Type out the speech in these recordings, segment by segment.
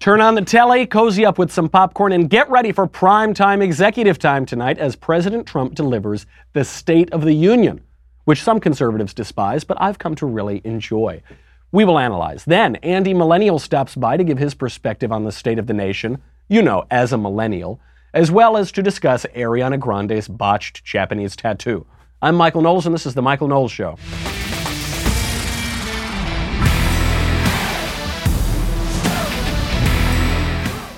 Turn on the telly, cozy up with some popcorn, and get ready for prime time executive time tonight as President Trump delivers the State of the Union, which some conservatives despise, but I've come to really enjoy. We will analyze. Then, Andy Millennial stops by to give his perspective on the state of the nation, you know, as a millennial, as well as to discuss Ariana Grande's botched Japanese tattoo. I'm Michael Knowles, and this is The Michael Knowles Show.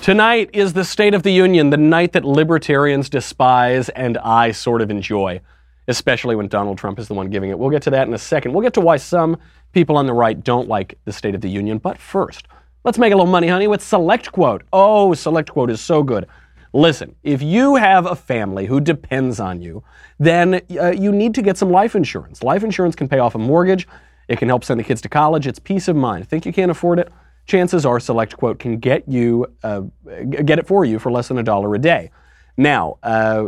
Tonight is the State of the Union, the night that libertarians despise and I sort of enjoy, especially when Donald Trump is the one giving it. We'll get to that in a second. We'll get to why some people on the right don't like the State of the Union. But first, let's make a little money, honey, with Select Quote. Oh, Select Quote is so good. Listen, if you have a family who depends on you, then uh, you need to get some life insurance. Life insurance can pay off a mortgage, it can help send the kids to college, it's peace of mind. Think you can't afford it? Chances are SelectQuote can get you uh, get it for you for less than a dollar a day. Now, uh,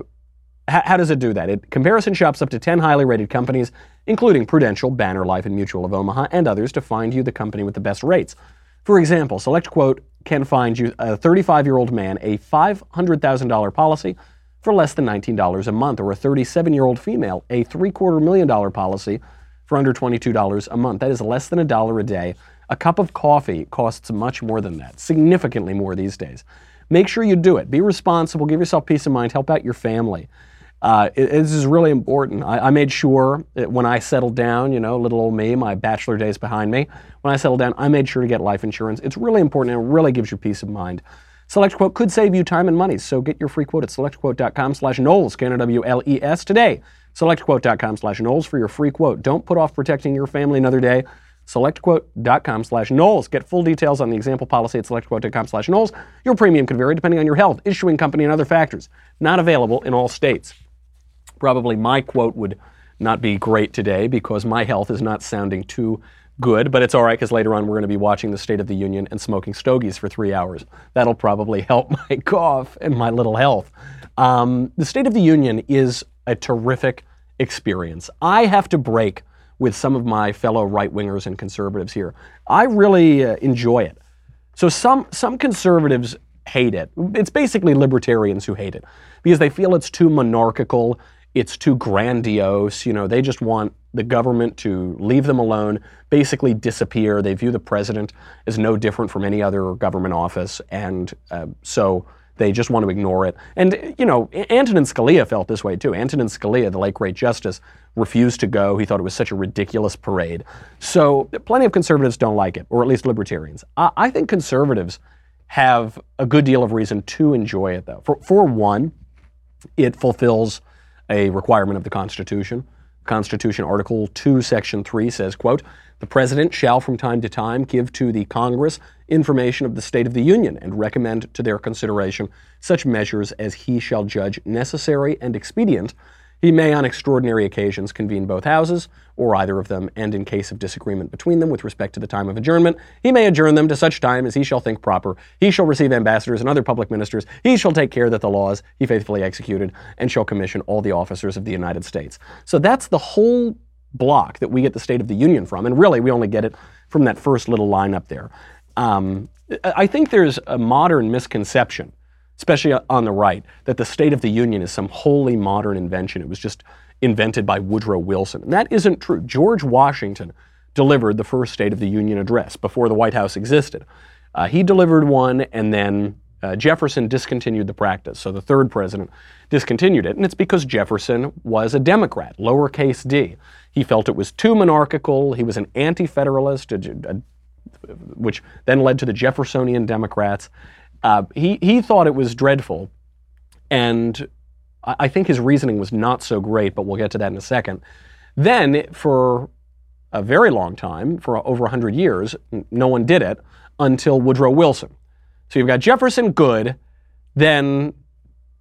how, how does it do that? It comparison shops up to 10 highly rated companies, including Prudential, Banner Life, and Mutual of Omaha, and others, to find you the company with the best rates. For example, SelectQuote can find you a 35 year old man a $500,000 policy for less than $19 a month, or a 37 year old female a three quarter million dollar policy for under $22 a month. That is less than a dollar a day a cup of coffee costs much more than that, significantly more these days. Make sure you do it. Be responsible, give yourself peace of mind, help out your family. Uh, it, this is really important. I, I, made sure when I settled down, you know, little old me, my bachelor days behind me, when I settled down, I made sure to get life insurance. It's really important and it really gives you peace of mind. SelectQuote could save you time and money, so get your free quote at selectquote.com slash Knowles, K-N-O-W-L-E-S today. Selectquote.com slash Knowles for your free quote. Don't put off protecting your family another day selectquote.com slash Knowles. Get full details on the example policy at selectquote.com slash Knowles. Your premium could vary depending on your health, issuing company, and other factors. Not available in all states. Probably my quote would not be great today because my health is not sounding too good, but it's all right because later on we're going to be watching the State of the Union and smoking stogies for three hours. That'll probably help my cough and my little health. Um, the State of the Union is a terrific experience. I have to break with some of my fellow right wingers and conservatives here. I really uh, enjoy it. So some some conservatives hate it. It's basically libertarians who hate it because they feel it's too monarchical, it's too grandiose. You know, they just want the government to leave them alone, basically disappear. They view the president as no different from any other government office, and uh, so they just want to ignore it. And, you know, Antonin Scalia felt this way too. Antonin Scalia, the late great justice, refused to go. He thought it was such a ridiculous parade. So plenty of conservatives don't like it, or at least libertarians. I, I think conservatives have a good deal of reason to enjoy it, though. For, for one, it fulfills a requirement of the Constitution. Constitution Article 2, Section 3 says, quote, the President shall from time to time give to the Congress information of the State of the Union and recommend to their consideration such measures as he shall judge necessary and expedient he may, on extraordinary occasions, convene both houses, or either of them, and in case of disagreement between them with respect to the time of adjournment, he may adjourn them to such time as he shall think proper. He shall receive ambassadors and other public ministers. He shall take care that the laws he faithfully executed, and shall commission all the officers of the United States. So that's the whole block that we get the State of the Union from, and really we only get it from that first little line up there. Um, I think there's a modern misconception especially on the right, that the State of the Union is some wholly modern invention. It was just invented by Woodrow Wilson. And that isn't true. George Washington delivered the first State of the Union address before the White House existed. Uh, he delivered one, and then uh, Jefferson discontinued the practice. So the third president discontinued it, and it's because Jefferson was a Democrat, lowercase d. He felt it was too monarchical. He was an anti federalist, which then led to the Jeffersonian Democrats. Uh, he, he thought it was dreadful, and I, I think his reasoning was not so great, but we'll get to that in a second. Then, for a very long time, for over 100 years, no one did it until Woodrow Wilson. So you've got Jefferson, good, then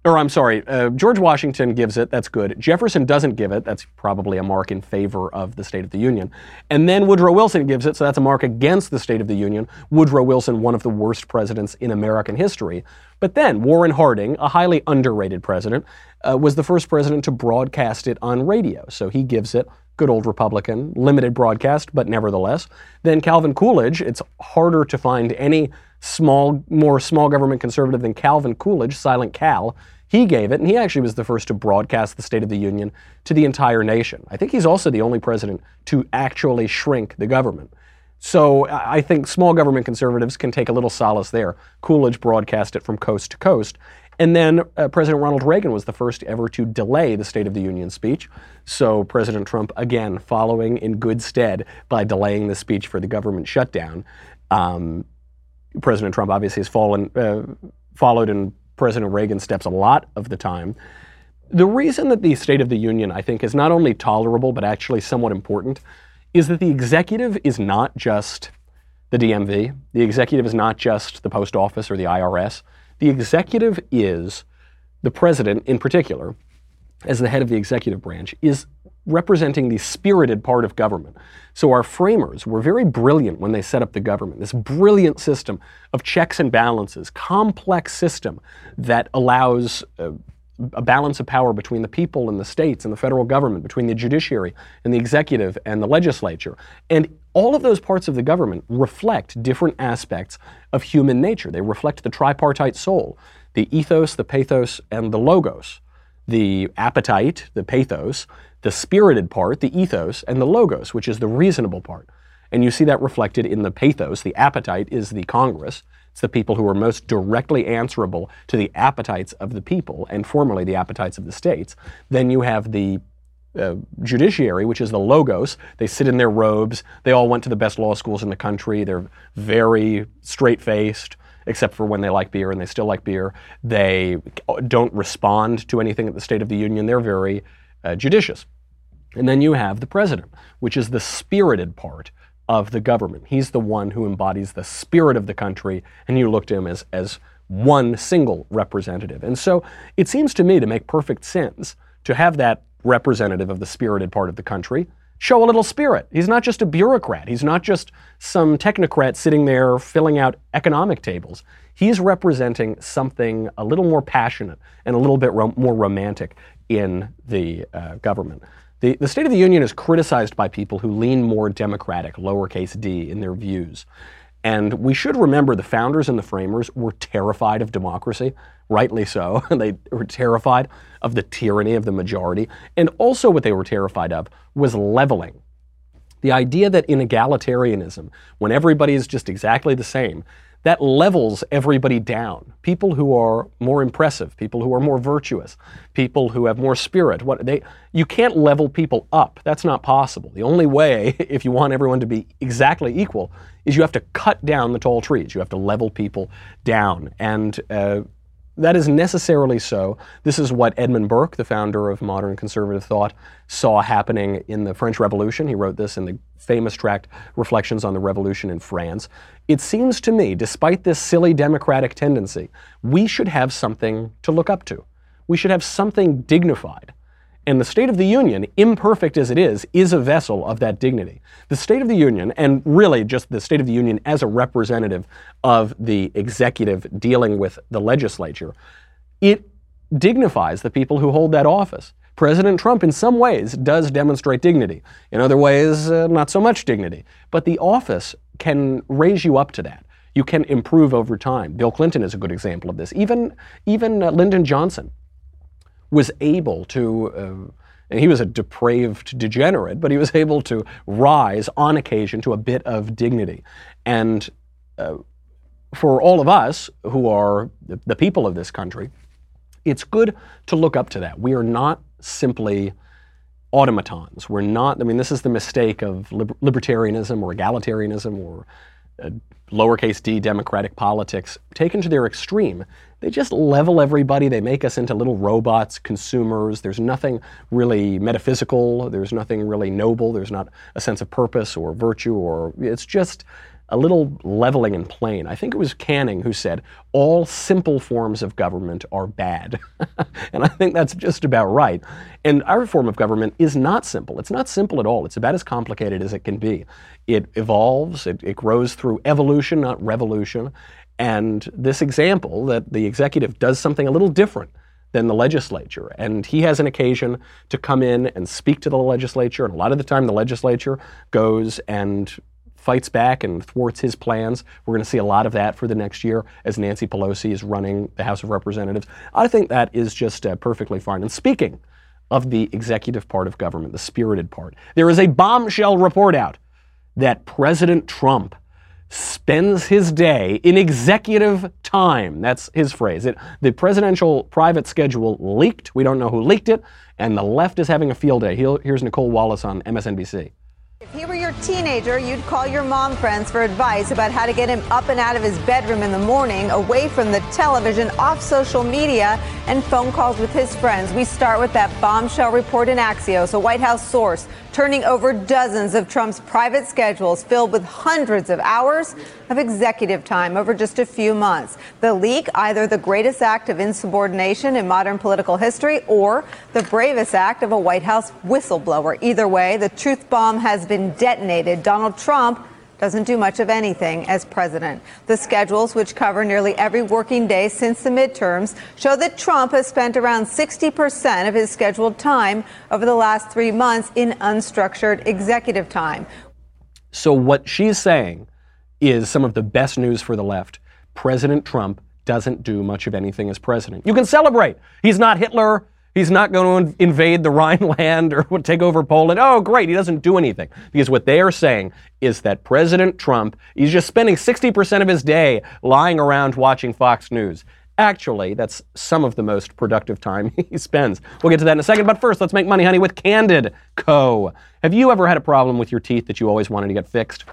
or I'm sorry, uh, George Washington gives it, that's good. Jefferson doesn't give it, that's probably a mark in favor of the State of the Union. And then Woodrow Wilson gives it, so that's a mark against the State of the Union. Woodrow Wilson, one of the worst presidents in American history. But then Warren Harding, a highly underrated president, uh, was the first president to broadcast it on radio. So he gives it good old Republican, limited broadcast, but nevertheless. Then Calvin Coolidge, it's harder to find any small, more small government conservative than Calvin Coolidge, Silent Cal. He gave it, and he actually was the first to broadcast the State of the Union to the entire nation. I think he's also the only president to actually shrink the government. So I think small government conservatives can take a little solace there. Coolidge broadcast it from coast to coast. And then uh, President Ronald Reagan was the first ever to delay the State of the Union speech. So President Trump, again, following in good stead by delaying the speech for the government shutdown. Um, President Trump obviously has fallen, uh, followed in President Reagan's steps a lot of the time. The reason that the State of the Union, I think, is not only tolerable but actually somewhat important is that the executive is not just the DMV, the executive is not just the post office or the IRS. The executive is, the president in particular, as the head of the executive branch, is representing the spirited part of government. So our framers were very brilliant when they set up the government. This brilliant system of checks and balances, complex system that allows uh, a balance of power between the people and the states and the federal government, between the judiciary and the executive and the legislature. And all of those parts of the government reflect different aspects of human nature. They reflect the tripartite soul the ethos, the pathos, and the logos. The appetite, the pathos, the spirited part, the ethos, and the logos, which is the reasonable part. And you see that reflected in the pathos. The appetite is the Congress. It's the people who are most directly answerable to the appetites of the people and formerly the appetites of the states. Then you have the uh, judiciary, which is the logos. They sit in their robes. They all went to the best law schools in the country. They're very straight faced, except for when they like beer, and they still like beer. They don't respond to anything at the State of the Union. They're very uh, judicious. And then you have the president, which is the spirited part of the government. He's the one who embodies the spirit of the country, and you look to him as, as one single representative. And so it seems to me to make perfect sense to have that representative of the spirited part of the country, show a little spirit. He's not just a bureaucrat. He's not just some technocrat sitting there filling out economic tables. He's representing something a little more passionate and a little bit more romantic in the uh, government. The, the State of the Union is criticized by people who lean more democratic, lowercase d, in their views. And we should remember the founders and the framers were terrified of democracy, rightly so. they were terrified of the tyranny of the majority. And also, what they were terrified of was leveling. The idea that in egalitarianism, when everybody is just exactly the same, that levels everybody down. People who are more impressive, people who are more virtuous, people who have more spirit. What they you can't level people up. That's not possible. The only way, if you want everyone to be exactly equal, is you have to cut down the tall trees. You have to level people down, and uh, that is necessarily so. This is what Edmund Burke, the founder of modern conservative thought, saw happening in the French Revolution. He wrote this in the famous tract Reflections on the Revolution in France. It seems to me, despite this silly democratic tendency, we should have something to look up to. We should have something dignified. And the State of the Union, imperfect as it is, is a vessel of that dignity. The State of the Union, and really just the State of the Union as a representative of the executive dealing with the legislature, it dignifies the people who hold that office. President Trump, in some ways, does demonstrate dignity. In other ways, uh, not so much dignity. But the office can raise you up to that. You can improve over time. Bill Clinton is a good example of this. Even, even uh, Lyndon Johnson was able to, uh, and he was a depraved degenerate, but he was able to rise on occasion to a bit of dignity. And uh, for all of us who are the people of this country, it's good to look up to that. We are not simply automatons. We're not, I mean, this is the mistake of libertarianism or egalitarianism or uh, lowercase d democratic politics taken to their extreme. They just level everybody. They make us into little robots, consumers. There's nothing really metaphysical. There's nothing really noble. There's not a sense of purpose or virtue or it's just a little leveling and plain. I think it was Canning who said, all simple forms of government are bad. and I think that's just about right. And our form of government is not simple. It's not simple at all. It's about as complicated as it can be. It evolves, it, it grows through evolution, not revolution. And this example that the executive does something a little different than the legislature. And he has an occasion to come in and speak to the legislature. And a lot of the time, the legislature goes and fights back and thwarts his plans. We're going to see a lot of that for the next year as Nancy Pelosi is running the House of Representatives. I think that is just uh, perfectly fine. And speaking of the executive part of government, the spirited part, there is a bombshell report out that President Trump spends his day in executive time. That's his phrase. It, the presidential private schedule leaked. We don't know who leaked it, and the left is having a field day. Here's Nicole Wallace on MSNBC. If he were your teenager, you'd call your mom friends for advice about how to get him up and out of his bedroom in the morning, away from the television, off social media, and phone calls with his friends. We start with that bombshell report in Axios, a White House source turning over dozens of Trump's private schedules filled with hundreds of hours of executive time over just a few months. The leak, either the greatest act of insubordination in modern political history or the bravest act of a White House whistleblower. Either way, the truth bomb has been detonated. Donald Trump doesn't do much of anything as president. The schedules, which cover nearly every working day since the midterms, show that Trump has spent around 60% of his scheduled time over the last three months in unstructured executive time. So, what she's saying is some of the best news for the left. President Trump doesn't do much of anything as president. You can celebrate. He's not Hitler. He's not going to invade the Rhineland or take over Poland. Oh, great. He doesn't do anything. Because what they are saying is that President Trump, he's just spending 60% of his day lying around watching Fox News. Actually, that's some of the most productive time he spends. We'll get to that in a second, but first, let's make money, honey, with Candid Co. Have you ever had a problem with your teeth that you always wanted to get fixed?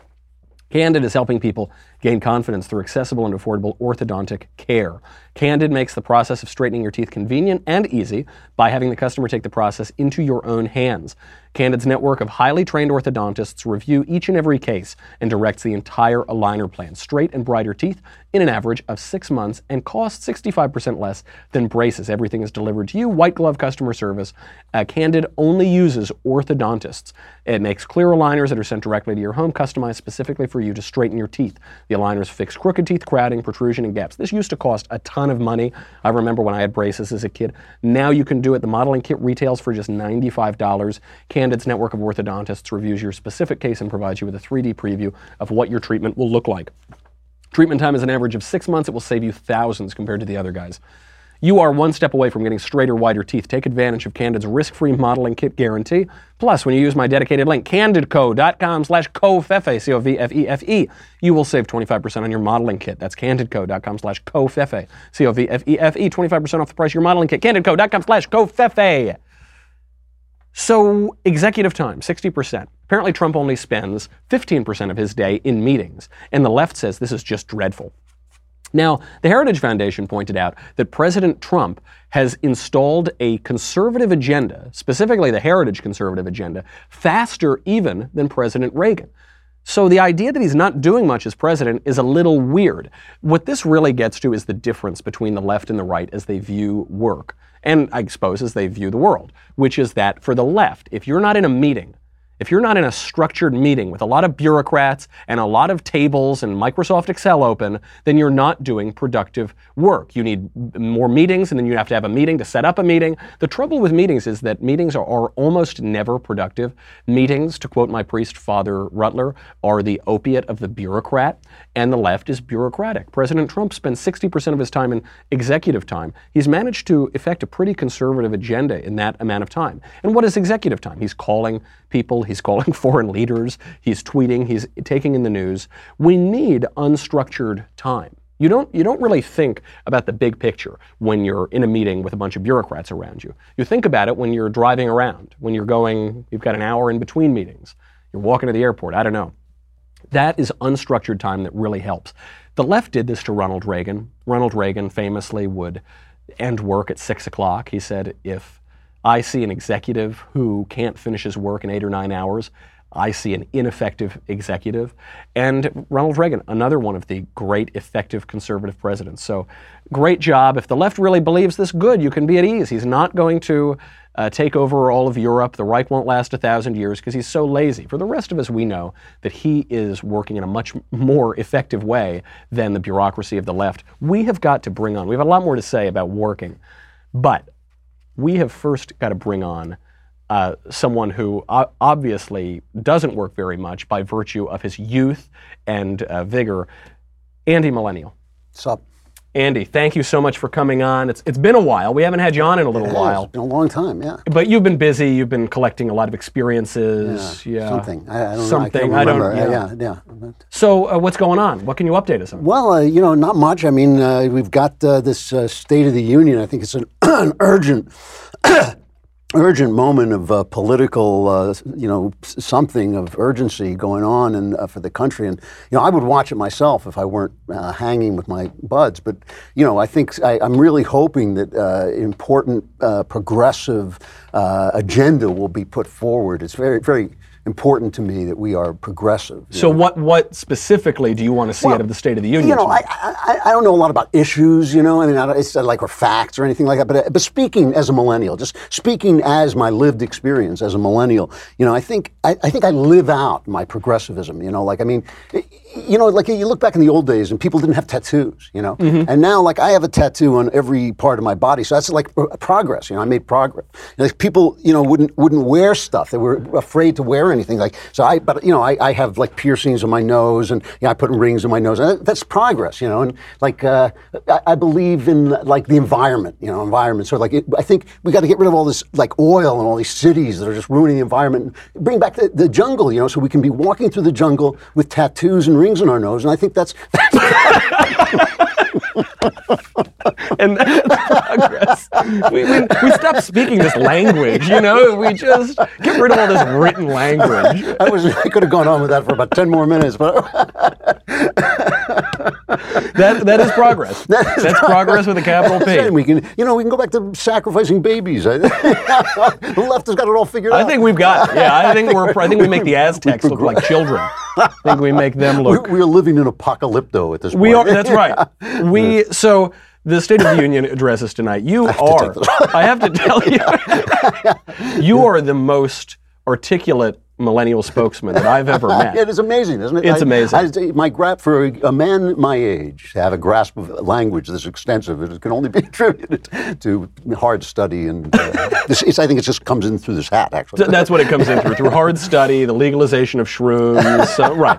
Candid is helping people gain confidence through accessible and affordable orthodontic care. Candid makes the process of straightening your teeth convenient and easy by having the customer take the process into your own hands. Candid's network of highly trained orthodontists review each and every case and directs the entire aligner plan. Straight and brighter teeth in an average of six months and cost 65% less than braces. Everything is delivered to you, white glove customer service. Uh, Candid only uses orthodontists. It makes clear aligners that are sent directly to your home, customized specifically for you to straighten your teeth. The aligners fix crooked teeth, crowding, protrusion, and gaps. This used to cost a ton of money. I remember when I had braces as a kid. Now you can do it. The modeling kit retails for just $95. Candid's network of orthodontists reviews your specific case and provides you with a 3D preview of what your treatment will look like. Treatment time is an average of six months. It will save you thousands compared to the other guys. You are one step away from getting straighter, whiter teeth. Take advantage of Candid's risk-free modeling kit guarantee. Plus, when you use my dedicated link, candidco.com slash covfefe, C-O-V-F-E-F-E, you will save 25% on your modeling kit. That's candidco.com slash covfefe, C-O-V-F-E-F-E, 25% off the price of your modeling kit. candidco.com slash covfefe. So, executive time, 60%. Apparently, Trump only spends 15% of his day in meetings, and the left says this is just dreadful. Now, the Heritage Foundation pointed out that President Trump has installed a conservative agenda, specifically the Heritage conservative agenda, faster even than President Reagan. So the idea that he's not doing much as president is a little weird. What this really gets to is the difference between the left and the right as they view work, and I suppose as they view the world, which is that for the left, if you're not in a meeting if you're not in a structured meeting with a lot of bureaucrats and a lot of tables and Microsoft Excel open, then you're not doing productive work. You need more meetings, and then you have to have a meeting to set up a meeting. The trouble with meetings is that meetings are, are almost never productive. Meetings, to quote my priest, Father Rutler, are the opiate of the bureaucrat, and the left is bureaucratic. President Trump spends 60% of his time in executive time. He's managed to effect a pretty conservative agenda in that amount of time. And what is executive time? He's calling people, he's calling foreign leaders, he's tweeting, he's taking in the news. We need unstructured time. You don't, you don't really think about the big picture when you're in a meeting with a bunch of bureaucrats around you. You think about it when you're driving around, when you're going, you've got an hour in between meetings, you're walking to the airport, I don't know. That is unstructured time that really helps. The left did this to Ronald Reagan. Ronald Reagan famously would end work at six o'clock. He said, if I see an executive who can't finish his work in eight or nine hours. I see an ineffective executive. And Ronald Reagan, another one of the great effective conservative presidents. So, great job. If the left really believes this, good, you can be at ease. He's not going to uh, take over all of Europe. The Reich won't last a thousand years because he's so lazy. For the rest of us, we know that he is working in a much more effective way than the bureaucracy of the left. We have got to bring on, we have a lot more to say about working. But we have first got to bring on uh, someone who obviously doesn't work very much by virtue of his youth and uh, vigor, Andy Millennial. What's up? Andy, thank you so much for coming on. It's, it's been a while. We haven't had you on in a little Yeah, while. It's been a long time, yeah. But you've been busy. You've been collecting a lot of experiences. Yeah. Something. I, I don't Something. know. I, I don't- remember. yeah. Uh, yeah, yeah. So, uh, what's going on? What can you update us on? Well, uh, you know, not much. I mean, uh, we've got uh, this uh, State of the Union. I think it's an, an urgent, urgent moment of uh, political, uh, you know, something of urgency going on and uh, for the country. And you know, I would watch it myself if I weren't uh, hanging with my buds. But you know, I think I, I'm really hoping that uh, important, uh, progressive agenda will be put forward. It's very, very important to me that we are progressive. So, what, what specifically do you want to see out of the State of the Union? You know. I, I, I don't know a lot about issues, you know, I mean, I don't, it's like or facts or anything like that, but, uh, but speaking as a millennial, just speaking as my lived experience as a millennial, you know, I think, I, I think I live out my progressivism, you know, like, I mean, i- you know, like you look back in the old days and people didn't have tattoos, you know, and now like I have a tattoo on every part of my body. So that's like pro- progress, you know, I made progress. And, Like people, you know, wouldn't, wouldn't wear stuff. They were afraid to wear anything like, so I, but you know, I, I have like piercings on my nose and yeah, I put rings in my nose. And that's progress, you know, and like, uh, I, I believe in like the environment, you know, environment. So like, it, I think we got to get rid of all this like oil and all these cities that are just ruining the environment. and Bring back the, the jungle, you know, so we can be walking through the jungle with tattoos and rings on our nose. And I think that's, and that's progress. We, we, we stop speaking this language, you know? We just get rid of all this written language. I was, I could have gone on with that for about 10 more minutes, but That, that is progress. That is That's progress with a capital P. we can, you know, we can go back to sacrificing babies. The left has got it all figured out. I think we've got. Yeah, I think we're. I think we make the Aztecs look like children. I think we make them look. we are living in apocalypto at this point. We are. That's right. We. So the State of the Union addresses tonight. You are. I have to tell you, you are the most articulate millennial spokesman that I've ever met. It is amazing, isn't it? It's I- amazing. I, my grasp for a, a man my age to have a grasp of language this extensive, it can only be attributed to hard study and uh, this, I think it just comes in through this hat, actually. That's what it comes in through through hard study, the legalization of shrooms. So, right.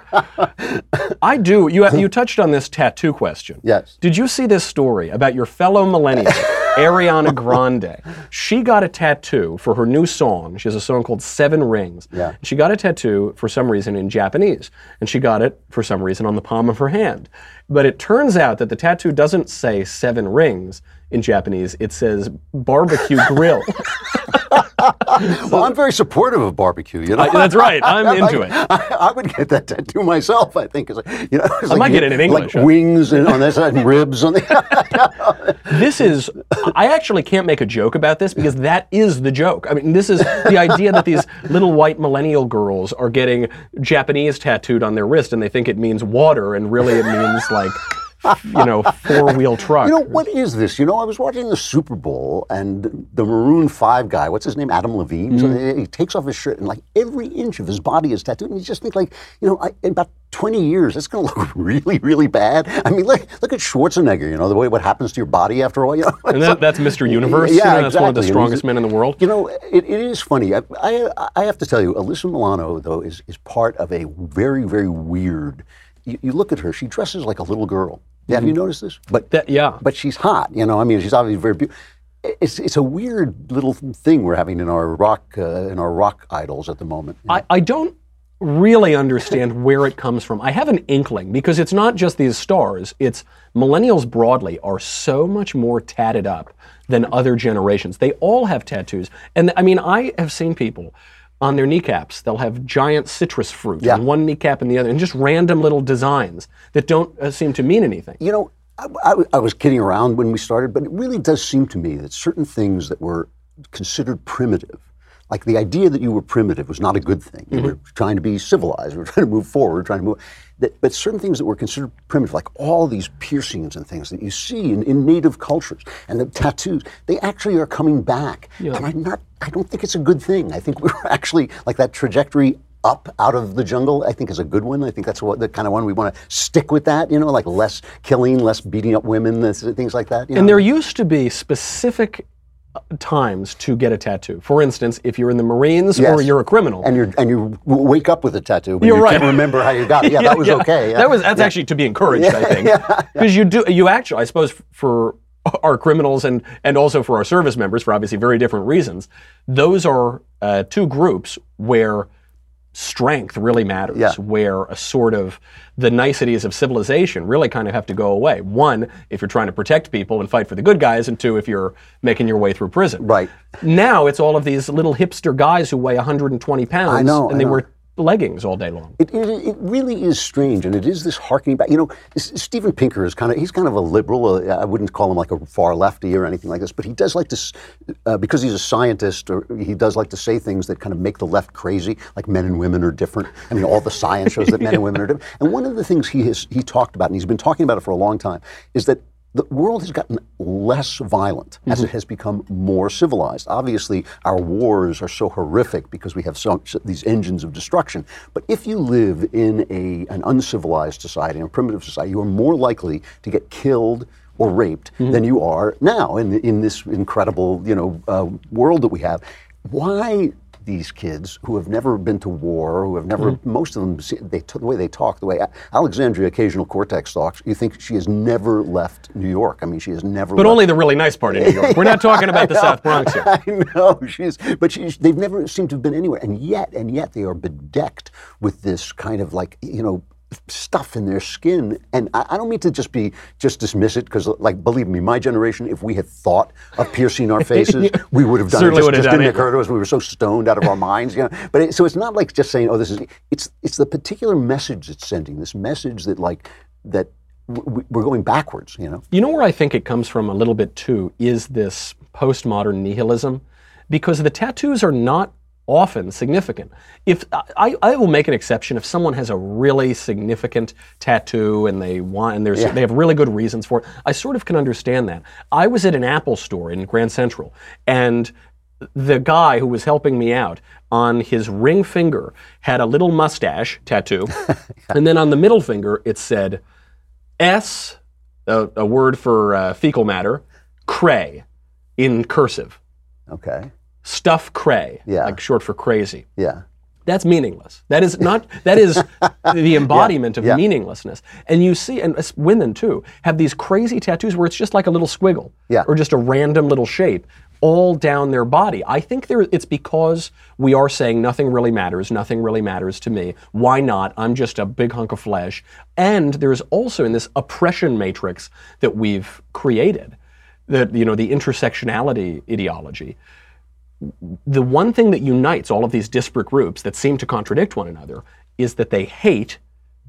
I do. You you touched on this tattoo question. Yes. Did you see this story about your fellow millennial, Ariana Grande? She got a tattoo for her new song. She has a song called Seven Rings. Yeah. She got a tattoo for some reason in Japanese, and she got it for some reason on the palm of her hand. But it turns out that the tattoo doesn't say seven rings in Japanese. It says barbecue grill. well, I'm very supportive of barbecue. You know, I- that's right. I'm into it. I, I would get that tattoo myself. I think, you know, I like might get it in English, like huh? wings and on that side and ribs on the. This is, I actually can't make a joke about this because that is the joke. I mean, this is the idea that these little white millennial girls are getting Japanese tattooed on their wrist and they think it means water and really it means like, you know, four wheel truck. You know, what is this? You know, I was watching the Super Bowl and the Maroon 5 guy, what's his name? Adam Levine. Mm-hmm. he he takes off his shirt and like every inch of his body is tattooed. And you just think like, you know, I, in about 20 years, it's going to look really, really bad. I mean, look, look at Schwarzenegger, you know, the way what happens to your body after all. You know, and that, that's Mr. Universe. Yeah, you know, that's one of the strongest men in the world. You know, it, it is funny. I, I, I have to tell you, Alyssa Milano, though, is, is part of a very, very weird. You, you look at her, she dresses like a little girl. Yeah, Have you noticed this? But That- yeah. but she's hot. You know, I mean, she's obviously very beautiful. It's, it's a weird little thing we're having in our rock uh, in our rock idols at the moment. I, I don't really understand where it comes from. I have an inkling because it's not just these stars, it's millennials broadly are so much more tatted up than other generations. They all have tattoos. And I mean, I have seen people on their kneecaps, they'll have giant citrus fruit Yeah. on one kneecap and the other, and just random little designs that don't uh, seem to mean anything. You know, I, I- I was kidding around when we started, but it really does seem to me that certain things that were considered primitive, like the idea that you were primitive was not a good thing. You mm-hmm. were trying to be civilized, we were trying to move forward, trying to move. That, but certain things that were considered primitive, like all these piercings and things that you see in, in native cultures and the tattoos, they actually are coming back. And I'm not, I don't think it's a good thing. I think we're actually like that trajectory up out of the jungle, I think is a good one. I think that's what the kind of one we want to stick with that, you know, like less killing, less beating up women, things like that. You And know? there used to be specific times to get a tattoo. For instance, if you're in the Marines Yes. or you're a criminal. And you and you wake up with a tattoo, but You're you right. can't remember how you got it. Yeah, that was okay. yeah. That was that's actually to be encouraged, I think, because you do you actually, I suppose, for our criminals and and also for our service members, for obviously very different reasons. Those are uh, two groups where strength really matters, Yeah. where a sort of the niceties of civilization really kind of have to go away. One, if you're trying to protect people and fight for the good guys, and two, if you're making your way through prison. Right. Now it's all of these little hipster guys who weigh 120 pounds know, and I they know. wear leggings all day long. It, it, it really is strange, and it is this harkening back. You know, S- Steven Pinker is kind of he's kind of a liberal. Uh, I wouldn't call him like a far lefty or anything like this, but he does like to, uh, because he's a scientist, or he does like to say things that kind of make the left crazy, like men and women are different. I mean, all the science shows that men and women are different. And one of the things he has he talked about, and he's been talking about it for a long time, is that the world has gotten less violent as it has become more civilized. Obviously, our wars are so horrific because we have so, these engines of destruction. But if you live in a, an uncivilized society, in a primitive society, you are more likely to get killed or raped than you are now in, in this incredible you know, uh, world that we have. Why these kids who have never been to war, who have never, mm-hmm. most of them, they, the way they talk, the way Alexandria Occasional Cortex talks, you think she has never left New York. I mean, she has never But left. only the really nice part of New York. We're not talking about the South Bronx here. I know she's, but she's. They've never seemed to have been anywhere, and yet, and yet, they are bedecked with this kind of like you know stuff in their skin. And I, I don't mean to just be just dismiss it because, like, believe me, my generation, if we had thought of piercing our faces, we would have done Certainly it. Just, just done didn't it. occur to us. We were so stoned out of our minds, you know. But it, so it's not like just saying, "Oh, this is." It's it's the particular message it's sending. This message that like that. w- We're going backwards, you know. You know where I think it comes from a little bit too is this postmodern nihilism, because the tattoos are not often significant. If I, I will make an exception if someone has a really significant tattoo and they want and there's they have really good reasons for it. I sort of can understand that. I was at an Apple store in Grand Central and the guy who was helping me out on his ring finger had a little mustache tattoo and then on the middle finger it said S, a, a word for uh, fecal matter, cray, in cursive. Okay. Stuff cray, Yeah. like short for crazy. Yeah. That's meaningless. That is not. That is the embodiment of yeah. meaninglessness. And you see, and women too have these crazy tattoos where it's just like a little squiggle, Yeah. or just a random little shape all down their body. I think there, it's because we are saying nothing really matters. Nothing really matters to me. Why not? I'm just a big hunk of flesh. And there's also in this oppression matrix that we've created, that you know, the intersectionality ideology the one thing that unites all of these disparate groups that seem to contradict one another is that they hate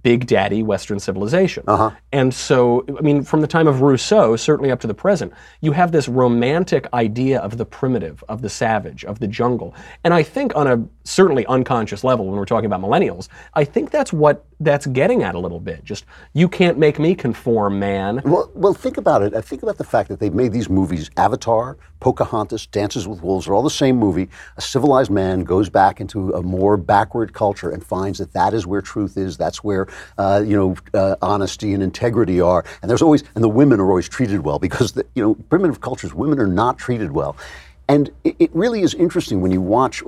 big daddy Western civilization. Uh-huh. And so, I mean, from the time of Rousseau, certainly up to the present, you have this romantic idea of the primitive, of the savage, of the jungle. And I think on a certainly unconscious level, when we're talking about millennials, I think that's what that's getting at a little bit. Just, you can't make me conform, man. Well, well, think about it. I think about the fact that they've made these movies: Avatar, Pocahontas, Dances with Wolves. Are all the same movie. A civilized man goes back into a more backward culture and finds that that is where truth is. That's where uh, you know uh, honesty and integrity are. And there's always and the women are always treated well because the, you know primitive cultures, women are not treated well. And it, it really is interesting when you watch.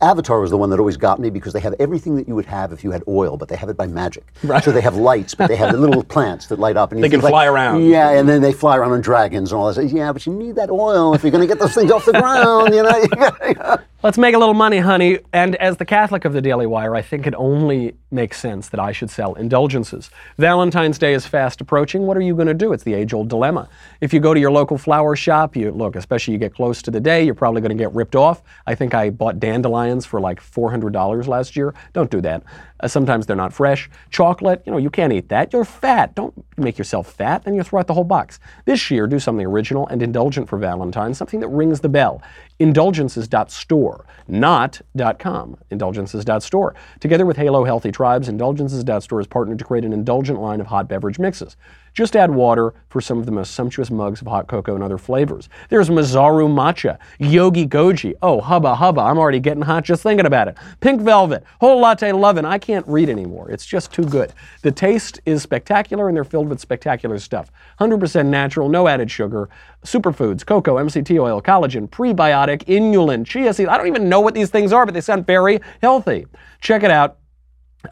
Avatar was the one that always got me because they have everything that you would have if you had oil, but they have it by magic. Right. So they have lights, but they have the little plants that light up. And you They can think fly around. Yeah, and then they fly around on dragons and all that. Yeah, but you need that oil if you're going to get those things off the ground. You know. You gotta- Let's make a little money, honey. And as the Catholic of the Daily Wire, I think it only makes sense that I should sell indulgences. Valentine's Day is fast approaching. What are you going to do? It's the age old dilemma. If you go to your local flower shop, you look, especially you get close to the day, you're probably going to get ripped off. I think I bought dandelions for like $400 last year. Don't do that. Uh, sometimes they're not fresh. Chocolate, you know, you can't eat that. You're fat. Don't make yourself fat and you throw out the whole box. This year, do something original and indulgent for Valentine's, something that rings the bell. Indulgences.store, not .com. Indulgences.store. Together with Halo Healthy Tribes, Indulgences.store is partnered to create an indulgent line of hot beverage mixes. Just add water for some of the most sumptuous mugs of hot cocoa and other flavors. There's Mazaru Matcha, Yogi Goji. Oh, hubba hubba, I'm already getting hot just thinking about it. Pink Velvet, Whole Latte Lovin'. I can't can't read anymore. It's just too good. The taste is spectacular, and they're filled with spectacular stuff. 100% natural, no added sugar, superfoods, cocoa, MCT oil, collagen, prebiotic, inulin, chia seeds. I don't even know what these things are, but they sound very healthy. Check it out.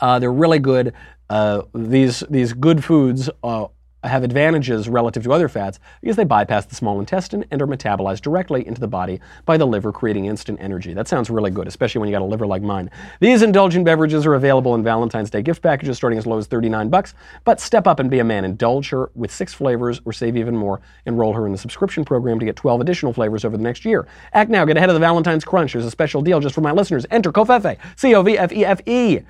Uh, they're really good. Uh, these these good foods uh, have advantages relative to other fats because they bypass the small intestine and are metabolized directly into the body by the liver, creating instant energy. That sounds really good, especially when you got a liver like mine. These indulgent beverages are available in Valentine's Day gift packages starting as low as 39 bucks. But step up and be a man. Indulge her with six flavors or save even more. Enroll her in the subscription program to get 12 additional flavors over the next year. Act now. Get ahead of the Valentine's Crunch. There's a special deal just for my listeners. Enter COVFEFE, C-O-V-F-E-F-E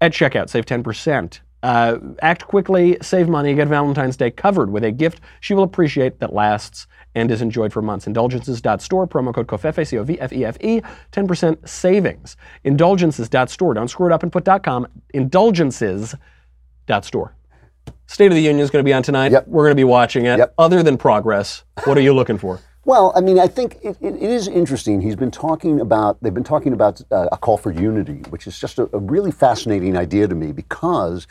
at checkout. Save 10%. Uh, act quickly, save money, get Valentine's Day covered with a gift she will appreciate that lasts and is enjoyed for months. Indulgences.store, promo code COVFEFE, C-O-V-F-E-F-E, 10% savings. Indulgences.store, don't screw it up and put .com, indulgences.store. State of the Union is going to be on tonight. Yep. We're going to be watching it. Yep. Other than progress, what are you looking for? Well, I mean, I think it, it, it is interesting. He's been talking about, they've been talking about uh, a call for unity, which is just a, a really fascinating idea to me because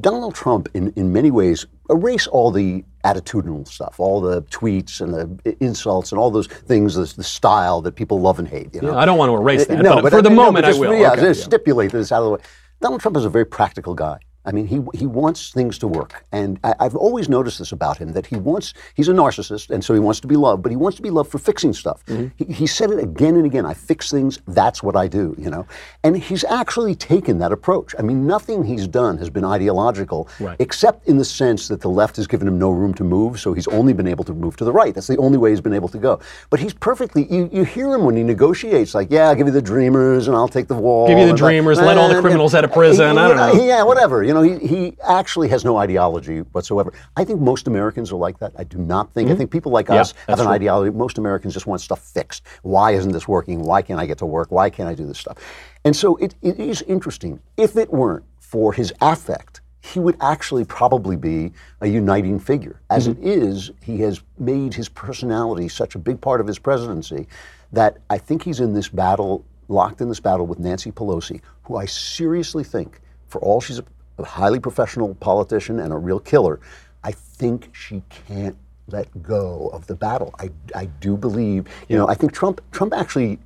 Donald Trump, in, in many ways, erase all the attitudinal stuff, all the tweets and the insults and all those things, the, the style that people love and hate. You know? I don't want to erase uh, that, no, but, for I the no, moment but I just- will. Yeah, Okay, yeah. stipulate this out of the way. Donald Trump is a very practical guy. I mean, he, he wants things to work. And I, I've always noticed this about him that he wants, he's a narcissist, and so he wants to be loved, but he wants to be loved for fixing stuff. Mm-hmm. He, he said it again and again I fix things, that's what I do, you know? And he's actually taken that approach. I mean, nothing he's done has been ideological, Right. except in the sense that the left has given him no room to move, so he's only been able to move to the right. That's the only way he's been able to go. But he's perfectly, you, you hear him when he negotiates, like, yeah, I'll give you the dreamers and I'll take the wall. Give you the dreamers, let all the criminals out of prison, I don't know. Yeah, whatever. You know, he, he actually has no ideology whatsoever. I think most Americans are like that. I do not think, I think people like Mm-hmm. Yeah, us have an true. ideology. Most Americans just want stuff fixed. Why isn't this working? Why can't I get to work? Why can't I do this stuff? And so it, it is interesting. If it weren't for his affect, he would actually probably be a uniting figure. As Mm-hmm. it is, he has made his personality such a big part of his presidency that I think he's in this battle, locked in this battle with Nancy Pelosi, who I seriously think, for all she's a, a highly professional politician and a real killer, I think she can't let go of the battle. I, I do believe, you know, I think Trump Trump actually,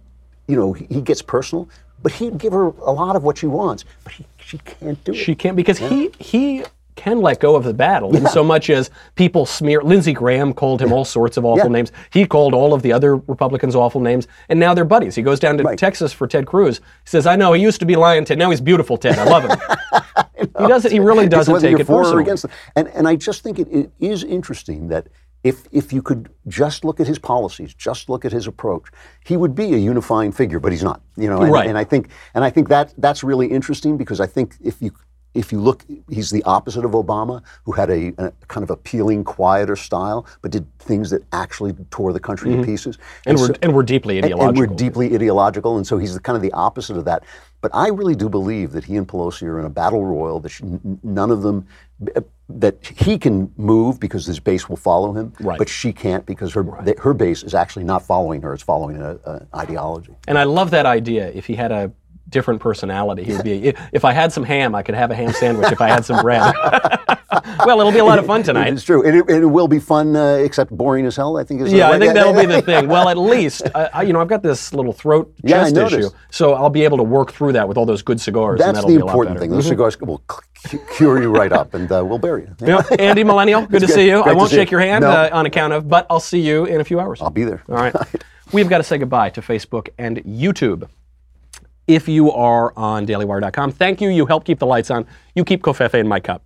you know, he, he gets personal, but he'd give her a lot of what she wants, but he, she can't do it. She can't because he he can let go of the battle in so much as people smear. Lindsey Graham called him all sorts of awful Yeah. names. He called all of the other Republicans awful names, and now they're buddies. He goes down to Texas for Ted Cruz. He says, "I know he used to be lying Ted. Now he's beautiful Ted. I love him." he doesn't. He really doesn't take it for or against them. And and I just think it, it is interesting that if if you could just look at his policies, just look at his approach, he would be a unifying figure, but he's not. You know, and, Right. and I think and I think that that's really interesting because I think if you if you look, he's the opposite of Obama, who had a, a kind of appealing, quieter style, but did things that actually tore the country to pieces. Mm-hmm. And we're so- and we're deeply ideological. and we're deeply ideological, and so he's the, kind of the opposite of that. But I really do believe that he and Pelosi are in a battle royal. That she, none of them, that he can move because his base will follow him, Right. but she can't because her that her base is actually not following her; it's following an ideology. And I love that idea. If he had a different personality, he would be. If I had some ham, I could have a ham sandwich. If I had some bread. well, it'll be a lot of fun tonight. It's true. It, it, will be fun, uh, except boring as hell. I think. Is Yeah, I think that'll be the thing. Well, at least, uh, I, you know, I've got this little throat Yeah, chest issue, so I'll be able to work through that with all those good cigars. That's the be a lot important thing. Those cigars will cu- cure you right up, and uh, we'll bury you. Yeah, Andy Millennial, good to good. see you. I Great to won't shake you. your hand No. uh, on account of, but I'll see you in a few hours. I'll be there. All right. We've got to say goodbye to Facebook and YouTube. If you are on dailywire.com, thank you. You help keep the lights on. You keep covfefe in my cup.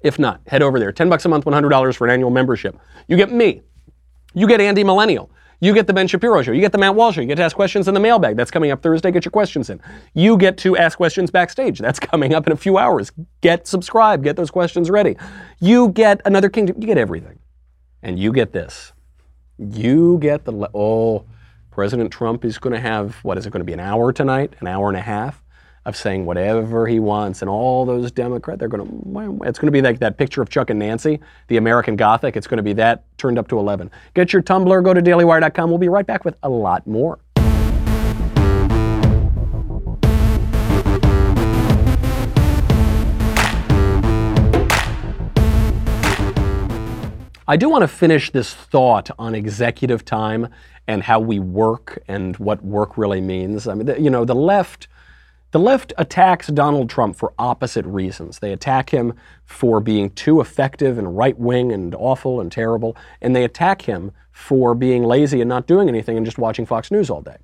If not, head over there. 10 bucks a month, $100 for an annual membership. You get me. You get Andy Millennial. You get the Ben Shapiro show. You get the Matt Walsh show. You get to ask questions in the mailbag. That's coming up Thursday. Get your questions in. You get to ask questions backstage. That's coming up in a few hours. Get subscribed. Get those questions ready. You get another kingdom. You get everything. And you get this. You get the le- oh, President Trump is going to have, what is it going to be, an hour tonight, an hour and a half of saying whatever he wants. And all those Democrats, they're going to, it's going to be like that picture of Chuck and Nancy, the American Gothic. It's going to be that turned up to 11. Get your tumbler, go to dailywire.com. We'll be right back with a lot more. I do want to finish this thought on executive time and how we work and what work really means. I mean, the, you know, the left. The left attacks Donald Trump for opposite reasons. They attack him for being too effective and right wing and awful and terrible, and they attack him for being lazy and not doing anything and just watching Fox News all day.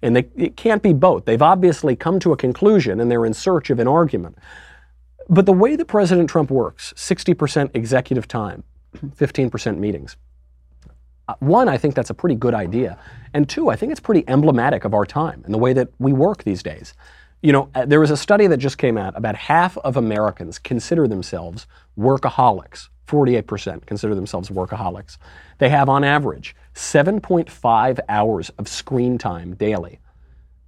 And they, it can't be both. They've obviously come to a conclusion and they're in search of an argument. But the way that President Trump works 60% executive time, 15% meetings. Uh, one, I think that's a pretty good idea. And two, I think it's pretty emblematic of our time and the way that we work these days. You know, uh, there was a study that just came out. About half of Americans consider themselves workaholics. 48% consider themselves workaholics. They have, on average, 7.5 hours of screen time daily.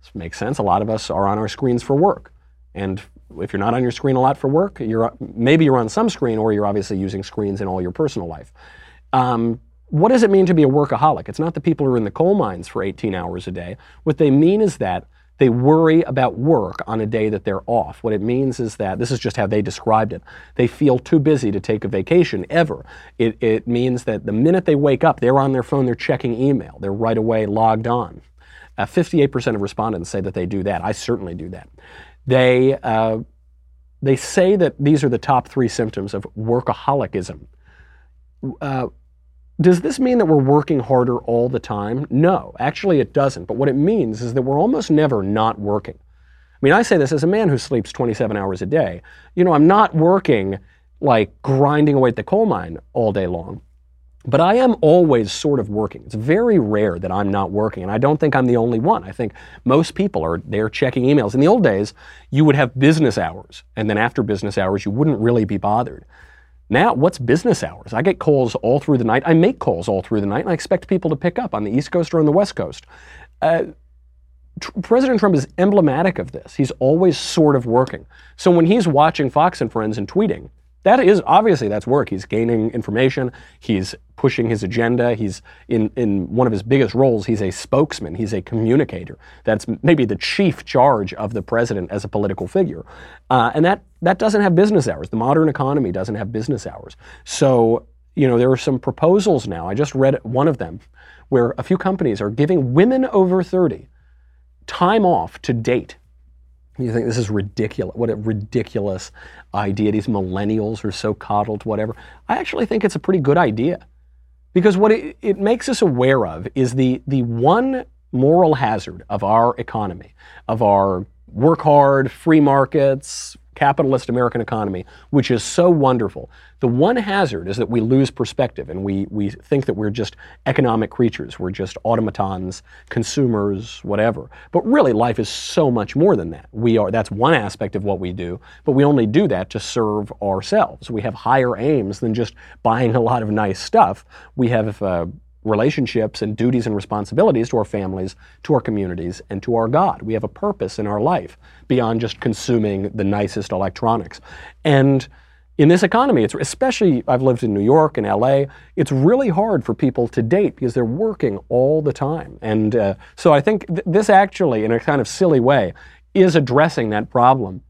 This makes sense. A lot of us are on our screens for work. And if you're not on your screen a lot for work, you're maybe you're on some screen, or you're obviously using screens in all your personal life. Um, what does it mean to be a workaholic? It's not the people who are in the coal mines for 18 hours a day. What they mean is that they worry about work on a day that they're off. What it means is that this is just how they described it. They feel too busy to take a vacation ever. It, it means that the minute they wake up, they're on their phone, they're checking email, they're right away logged on. Uh, 58% of respondents say that they do that. I certainly do that. They, uh, they say that these are the top three symptoms of workaholicism. Uh, does this mean that we're working harder all the time? No, actually it doesn't. But what it means is that we're almost never not working. I mean, I say this as a man who sleeps 27 hours a day. You know, I'm not working like grinding away at the coal mine all day long. But I am always sort of working. It's very rare that I'm not working, and I don't think I'm the only one. I think most people are there checking emails. In the old days, you would have business hours, and then after business hours, you wouldn't really be bothered. Now, what's business hours? I get calls all through the night. I make calls all through the night, and I expect people to pick up on the East Coast or on the West Coast. Uh, President Trump is emblematic of this. He's always sort of working. So when he's watching Fox and Friends and tweeting, that is obviously that's work. He's gaining information. He's pushing his agenda. He's in in one of his biggest roles. He's a spokesman. He's a communicator. That's maybe the chief charge of the president as a political figure, uh, and that that doesn't have business hours. The modern economy doesn't have business hours. So you know there are some proposals now. I just read one of them, where a few companies are giving women over 30 time off to date you think this is ridiculous. What a ridiculous idea. These millennials are so coddled, whatever. I actually think it's a pretty good idea. Because what it, it makes us aware of is the, the one moral hazard of our economy, of our work hard, free markets, capitalist American economy, which is so wonderful. The one hazard is that we lose perspective and we, we think that we're just economic creatures. We're just automatons, consumers, whatever. But really, life is so much more than that. We are, that's one aspect of what we do, but we only do that to serve ourselves. We have higher aims than just buying a lot of nice stuff. We have uh, relationships and duties and responsibilities to our families, to our communities, and to our God. We have a purpose in our life beyond just consuming the nicest electronics. And in this economy, it's especially I've lived in New York and LA. It's really hard for people to date because they're working all the time, and uh, so I think th- this actually, in a kind of silly way, is addressing that problem.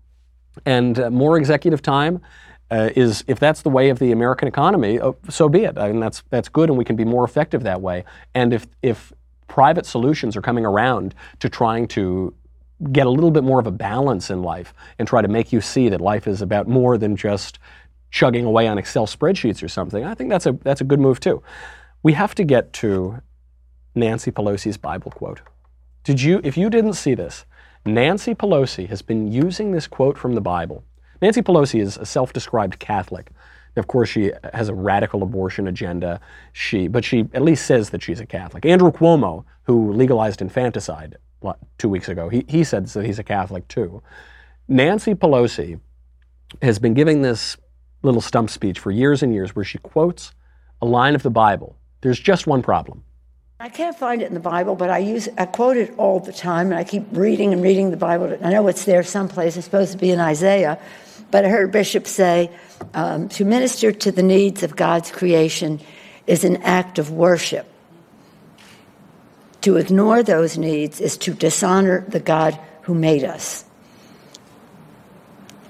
And uh, more executive time uh, is if that's the way of the American economy, uh, so be it. I mean, that's that's good, and we can be more effective that way. And if if private solutions are coming around to trying to get a little bit more of a balance in life and try to make you see that life is about more than just chugging away on Excel spreadsheets or something, I think that's a that's a good move too. We have to get to Nancy Pelosi's Bible quote. Did you if you didn't see this, Nancy Pelosi has been using this quote from the Bible Nancy Pelosi is a self-described Catholic. Of course, she has a radical abortion agenda. She, but she at least says that she's a Catholic. Andrew Cuomo, who legalized infanticide two weeks ago, he, he said that he's a Catholic too. Nancy Pelosi has been giving this little stump speech for years and years where she quotes a line of the Bible. There's just one problem. I can't find it in the Bible, but I use I quote it all the time, and I keep reading and reading the Bible. I know it's there someplace. It's supposed to be in Isaiah, but I heard Bishop say um, to minister to the needs of God's creation is an act of worship. To ignore those needs is to dishonor the God who made us.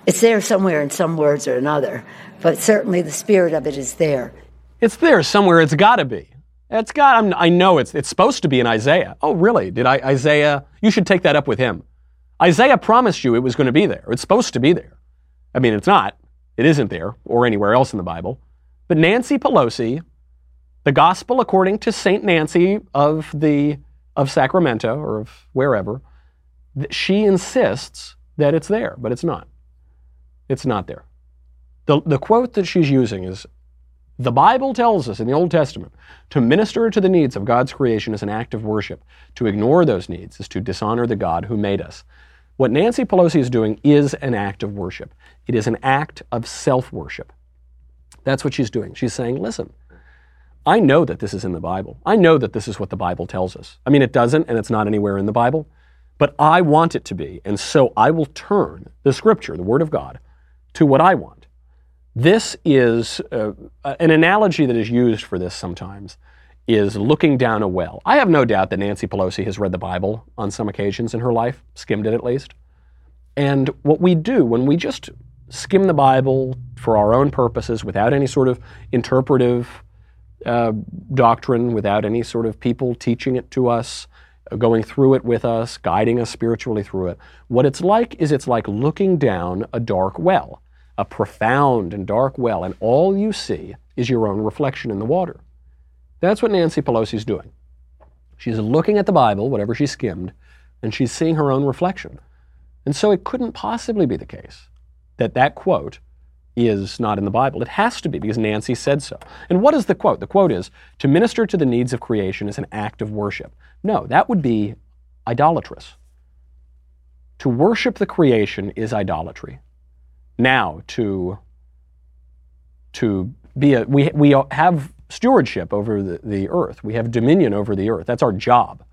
It's there somewhere in some words or another, but certainly the spirit of it is there. It's there somewhere. It's got to be. It's got. I'm, I know it's. It's supposed to be in Isaiah. Oh, really? Did I Isaiah? You should take that up with him. Isaiah promised you it was going to be there. It's supposed to be there. I mean, it's not. It isn't there or anywhere else in the Bible. But Nancy Pelosi, the gospel according to Saint Nancy of the of Sacramento or of wherever, she insists that it's there, but it's not. It's not there. The, the quote that she's using is the Bible tells us in the Old Testament to minister to the needs of God's creation is an act of worship. To ignore those needs is to dishonor the God who made us. What Nancy Pelosi is doing is an act of worship. It is an act of self worship. That's what she's doing. She's saying, listen, I know that this is in the Bible. I know that this is what the Bible tells us. I mean, it doesn't, and it's not anywhere in the Bible, but I want it to be. And so I will turn the Scripture, the Word of God, to what I want. This is uh, an analogy that is used for this sometimes is looking down a well. I have no doubt that Nancy Pelosi has read the Bible on some occasions in her life, skimmed it at least. And what we do when we just skim the Bible for our own purposes without any sort of interpretive uh, doctrine, without any sort of people teaching it to us, going through it with us, guiding us spiritually through it, what it's like is it's like looking down a dark well a profound and dark well, and all you see is your own reflection in the water. That's what Nancy Pelosi's doing. She's looking at the Bible, whatever she skimmed, and she's seeing her own reflection. And so it couldn't possibly be the case that that quote is not in the Bible. It has to be because Nancy said so. And what is the quote? The quote is To minister to the needs of creation is an act of worship. No, that would be idolatrous. To worship the creation is idolatry now to to be a we we have stewardship over the, the earth. We have dominion over the earth. That's our job.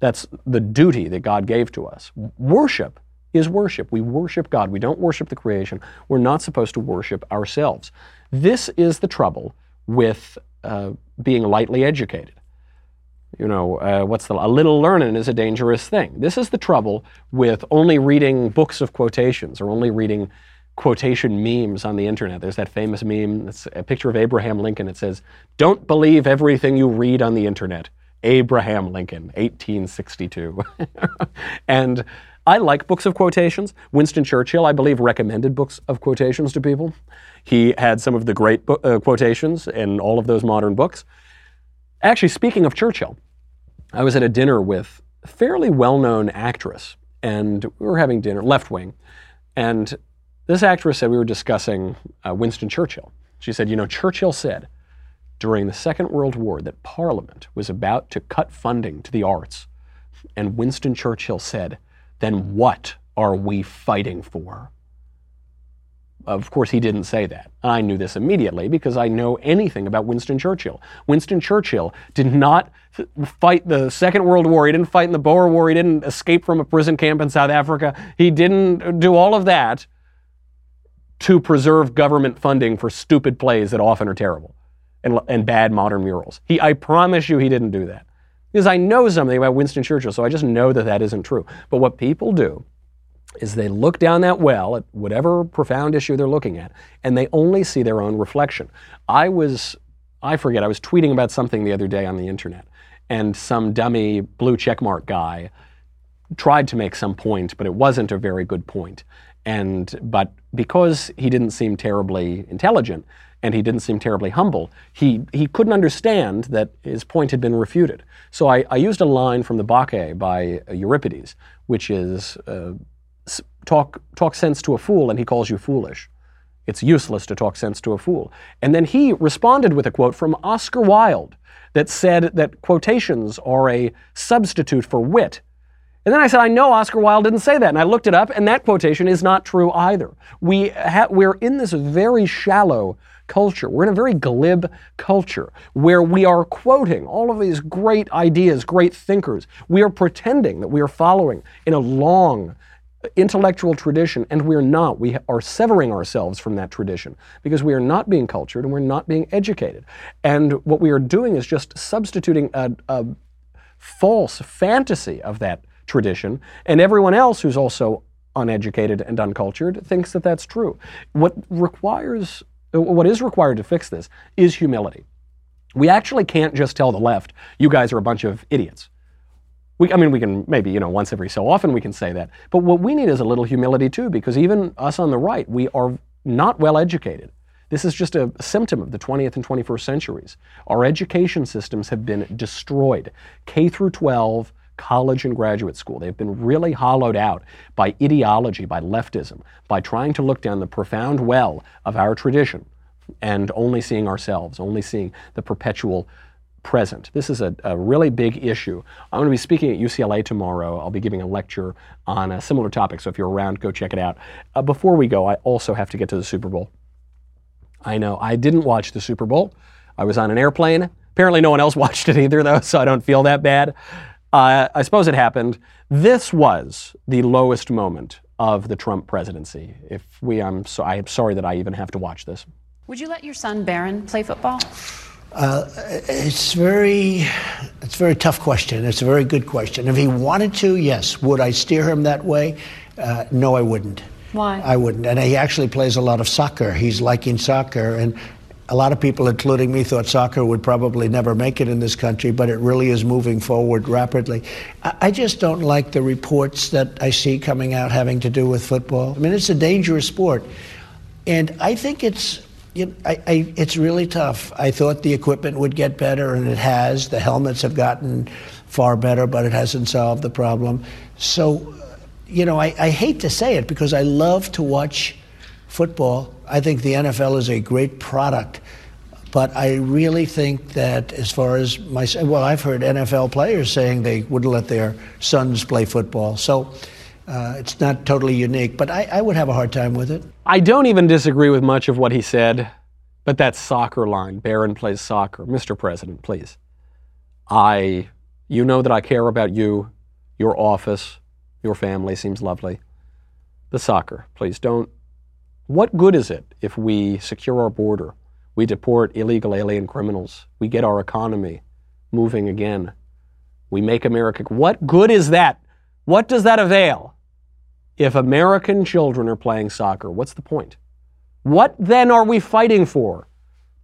That's the duty that God gave to us. Worship is worship. We worship God. We don't worship the creation. We're not supposed to worship ourselves. This is the trouble with uh, being lightly educated. You know, uh, what's the a little learning is a dangerous thing. This is the trouble with only reading books of quotations or only reading quotation memes on the internet. There's that famous meme, it's a picture of Abraham Lincoln. It says, Don't believe everything you read on the internet. Abraham Lincoln, 1862. and I like books of quotations. Winston Churchill, I believe, recommended books of quotations to people. He had some of the great bo- uh, quotations in all of those modern books. Actually, speaking of Churchill, I was at a dinner with a fairly well known actress, and we were having dinner, left wing, and this actress said we were discussing uh, Winston Churchill. She said, You know, Churchill said during the Second World War that Parliament was about to cut funding to the arts. And Winston Churchill said, Then what are we fighting for? Of course, he didn't say that. I knew this immediately because I know anything about Winston Churchill. Winston Churchill did not fight the Second World War. He didn't fight in the Boer War. He didn't escape from a prison camp in South Africa. He didn't do all of that to preserve government funding for stupid plays that often are terrible and, and bad modern murals. He, I promise you, he didn't do that. Because I know something about Winston Churchill, so I just know that that isn't true. But what people do is they look down that well at whatever profound issue they're looking at, and they only see their own reflection. I was, I forget, I was tweeting about something the other day on the internet, and some dummy blue checkmark guy tried to make some point, but it wasn't a very good point. And but because he didn't seem terribly intelligent and he didn't seem terribly humble, he, he couldn't understand that his point had been refuted. So I, I used a line from the Bacchae by Euripides, which is uh, talk, talk sense to a fool and he calls you foolish. It's useless to talk sense to a fool. And then he responded with a quote from Oscar Wilde that said that quotations are a substitute for wit and then I said, I know Oscar Wilde didn't say that. And I looked it up, and that quotation is not true either. We ha- we're in this very shallow culture. We're in a very glib culture where we are quoting all of these great ideas, great thinkers. We are pretending that we are following in a long intellectual tradition, and we're not. We are severing ourselves from that tradition because we are not being cultured and we're not being educated. And what we are doing is just substituting a, a false fantasy of that tradition, and everyone else who's also uneducated and uncultured thinks that that's true. What requires what is required to fix this is humility. We actually can't just tell the left, you guys are a bunch of idiots. We, I mean, we can maybe, you know, once every so often we can say that. But what we need is a little humility too, because even us on the right, we are not well educated. This is just a symptom of the 20th and 21st centuries. Our education systems have been destroyed. K through 12, college and graduate school, they've been really hollowed out by ideology, by leftism, by trying to look down the profound well of our tradition and only seeing ourselves, only seeing the perpetual present. This is a, a, really big issue. I'm going to be speaking at UCLA tomorrow. I'll be giving a lecture on a similar topic, so if you're around, go check it out. Uh, before we go, I also have to get to the Super Bowl. I know I didn't watch the Super Bowl. I was on an airplane. Apparently, no one else watched it either, though, so I don't feel that bad. Uh, I suppose it happened. This was the lowest moment of the Trump presidency. If we, I'm so, I am sorry that I even have to watch this. Would you let your son Barron play football? Uh, it's very, it's a very tough question. It's a very good question. If he wanted to, yes. Would I steer him that way? Uh, no, I wouldn't. Why? I wouldn't. And he actually plays a lot of soccer. He's liking soccer, and a lot of people, including me, thought soccer would probably never make it in this country, but it really is moving forward rapidly. I just don't like the reports that I see coming out having to do with football. I mean, it's a dangerous sport, and I think it's you know, I, I, it's really tough. I thought the equipment would get better, and it has. The helmets have gotten far better, but it hasn't solved the problem. So, you know, I, I hate to say it because I love to watch football. I think the NFL is a great product. But I really think that as far as my, well, I've heard NFL players saying they wouldn't let their sons play football. So, uh, it's not totally unique, but I, I, would have a hard time with it. I don't even disagree with much of what he said, but that soccer line, Barron plays soccer. Mr. President, please. I, you know that I care about you, your office, your family seems lovely. The soccer, please don't. What good is it if we secure our border, we deport illegal alien criminals, we get our economy moving again, we make America. What good is that? What does that avail? If American children are playing soccer, what's the point? What then are we fighting for?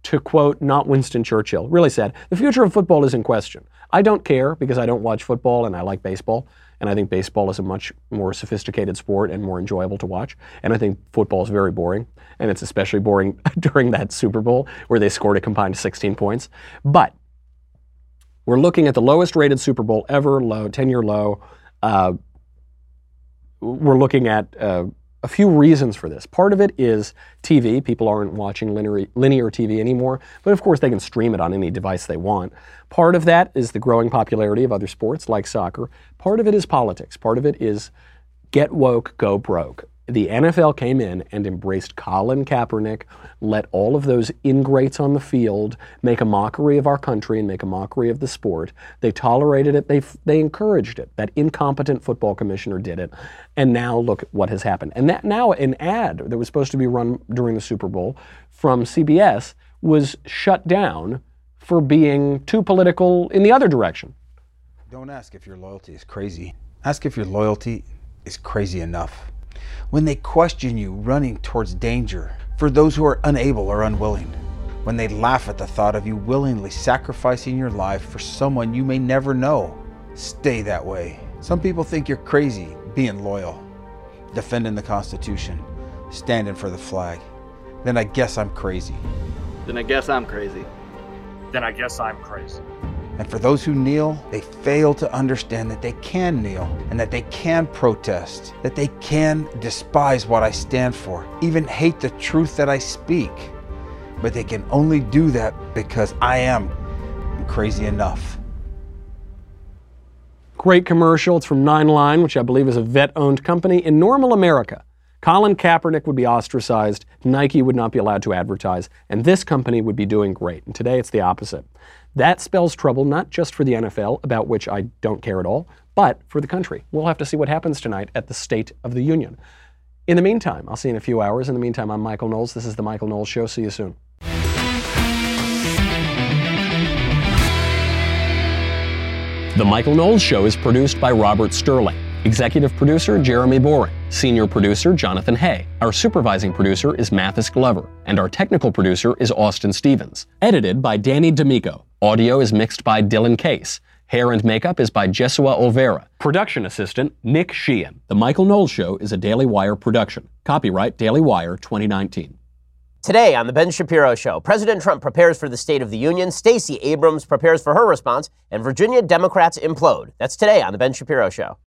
To quote not Winston Churchill, really said, the future of football is in question. I don't care because I don't watch football and I like baseball. And I think baseball is a much more sophisticated sport and more enjoyable to watch. And I think football is very boring. And it's especially boring during that Super Bowl where they scored a combined 16 points. But we're looking at the lowest rated Super Bowl ever, low, 10 year low. Uh, we're looking at uh, a few reasons for this. Part of it is TV. People aren't watching linear, linear TV anymore, but of course they can stream it on any device they want. Part of that is the growing popularity of other sports like soccer. Part of it is politics. Part of it is get woke, go broke the NFL came in and embraced Colin Kaepernick, let all of those ingrates on the field make a mockery of our country and make a mockery of the sport. They tolerated it, they, they encouraged it. That incompetent football commissioner did it. And now look at what has happened. And that now an ad that was supposed to be run during the Super Bowl from CBS was shut down for being too political in the other direction. Don't ask if your loyalty is crazy. Ask if your loyalty is crazy enough when they question you running towards danger for those who are unable or unwilling, when they laugh at the thought of you willingly sacrificing your life for someone you may never know. Stay that way. Some people think you're crazy being loyal, defending the Constitution, standing for the flag. Then I guess I'm crazy. Then I guess I'm crazy. Then I guess I'm crazy. And for those who kneel, they fail to understand that they can kneel and that they can protest, that they can despise what I stand for, even hate the truth that I speak. But they can only do that because I am crazy enough. Great commercial. It's from Nine Line, which I believe is a vet owned company in normal America. Colin Kaepernick would be ostracized, Nike would not be allowed to advertise, and this company would be doing great. And today it's the opposite. That spells trouble not just for the NFL, about which I don't care at all, but for the country. We'll have to see what happens tonight at the State of the Union. In the meantime, I'll see you in a few hours. In the meantime, I'm Michael Knowles. This is The Michael Knowles Show. See you soon. The Michael Knowles Show is produced by Robert Sterling. Executive producer Jeremy Boring. Senior producer Jonathan Hay. Our supervising producer is Mathis Glover. And our technical producer is Austin Stevens. Edited by Danny D'Amico. Audio is mixed by Dylan Case. Hair and makeup is by Jesua Olvera. Production assistant Nick Sheehan. The Michael Knowles Show is a Daily Wire production. Copyright Daily Wire 2019. Today on The Ben Shapiro Show, President Trump prepares for the State of the Union, Stacey Abrams prepares for her response, and Virginia Democrats implode. That's today on The Ben Shapiro Show.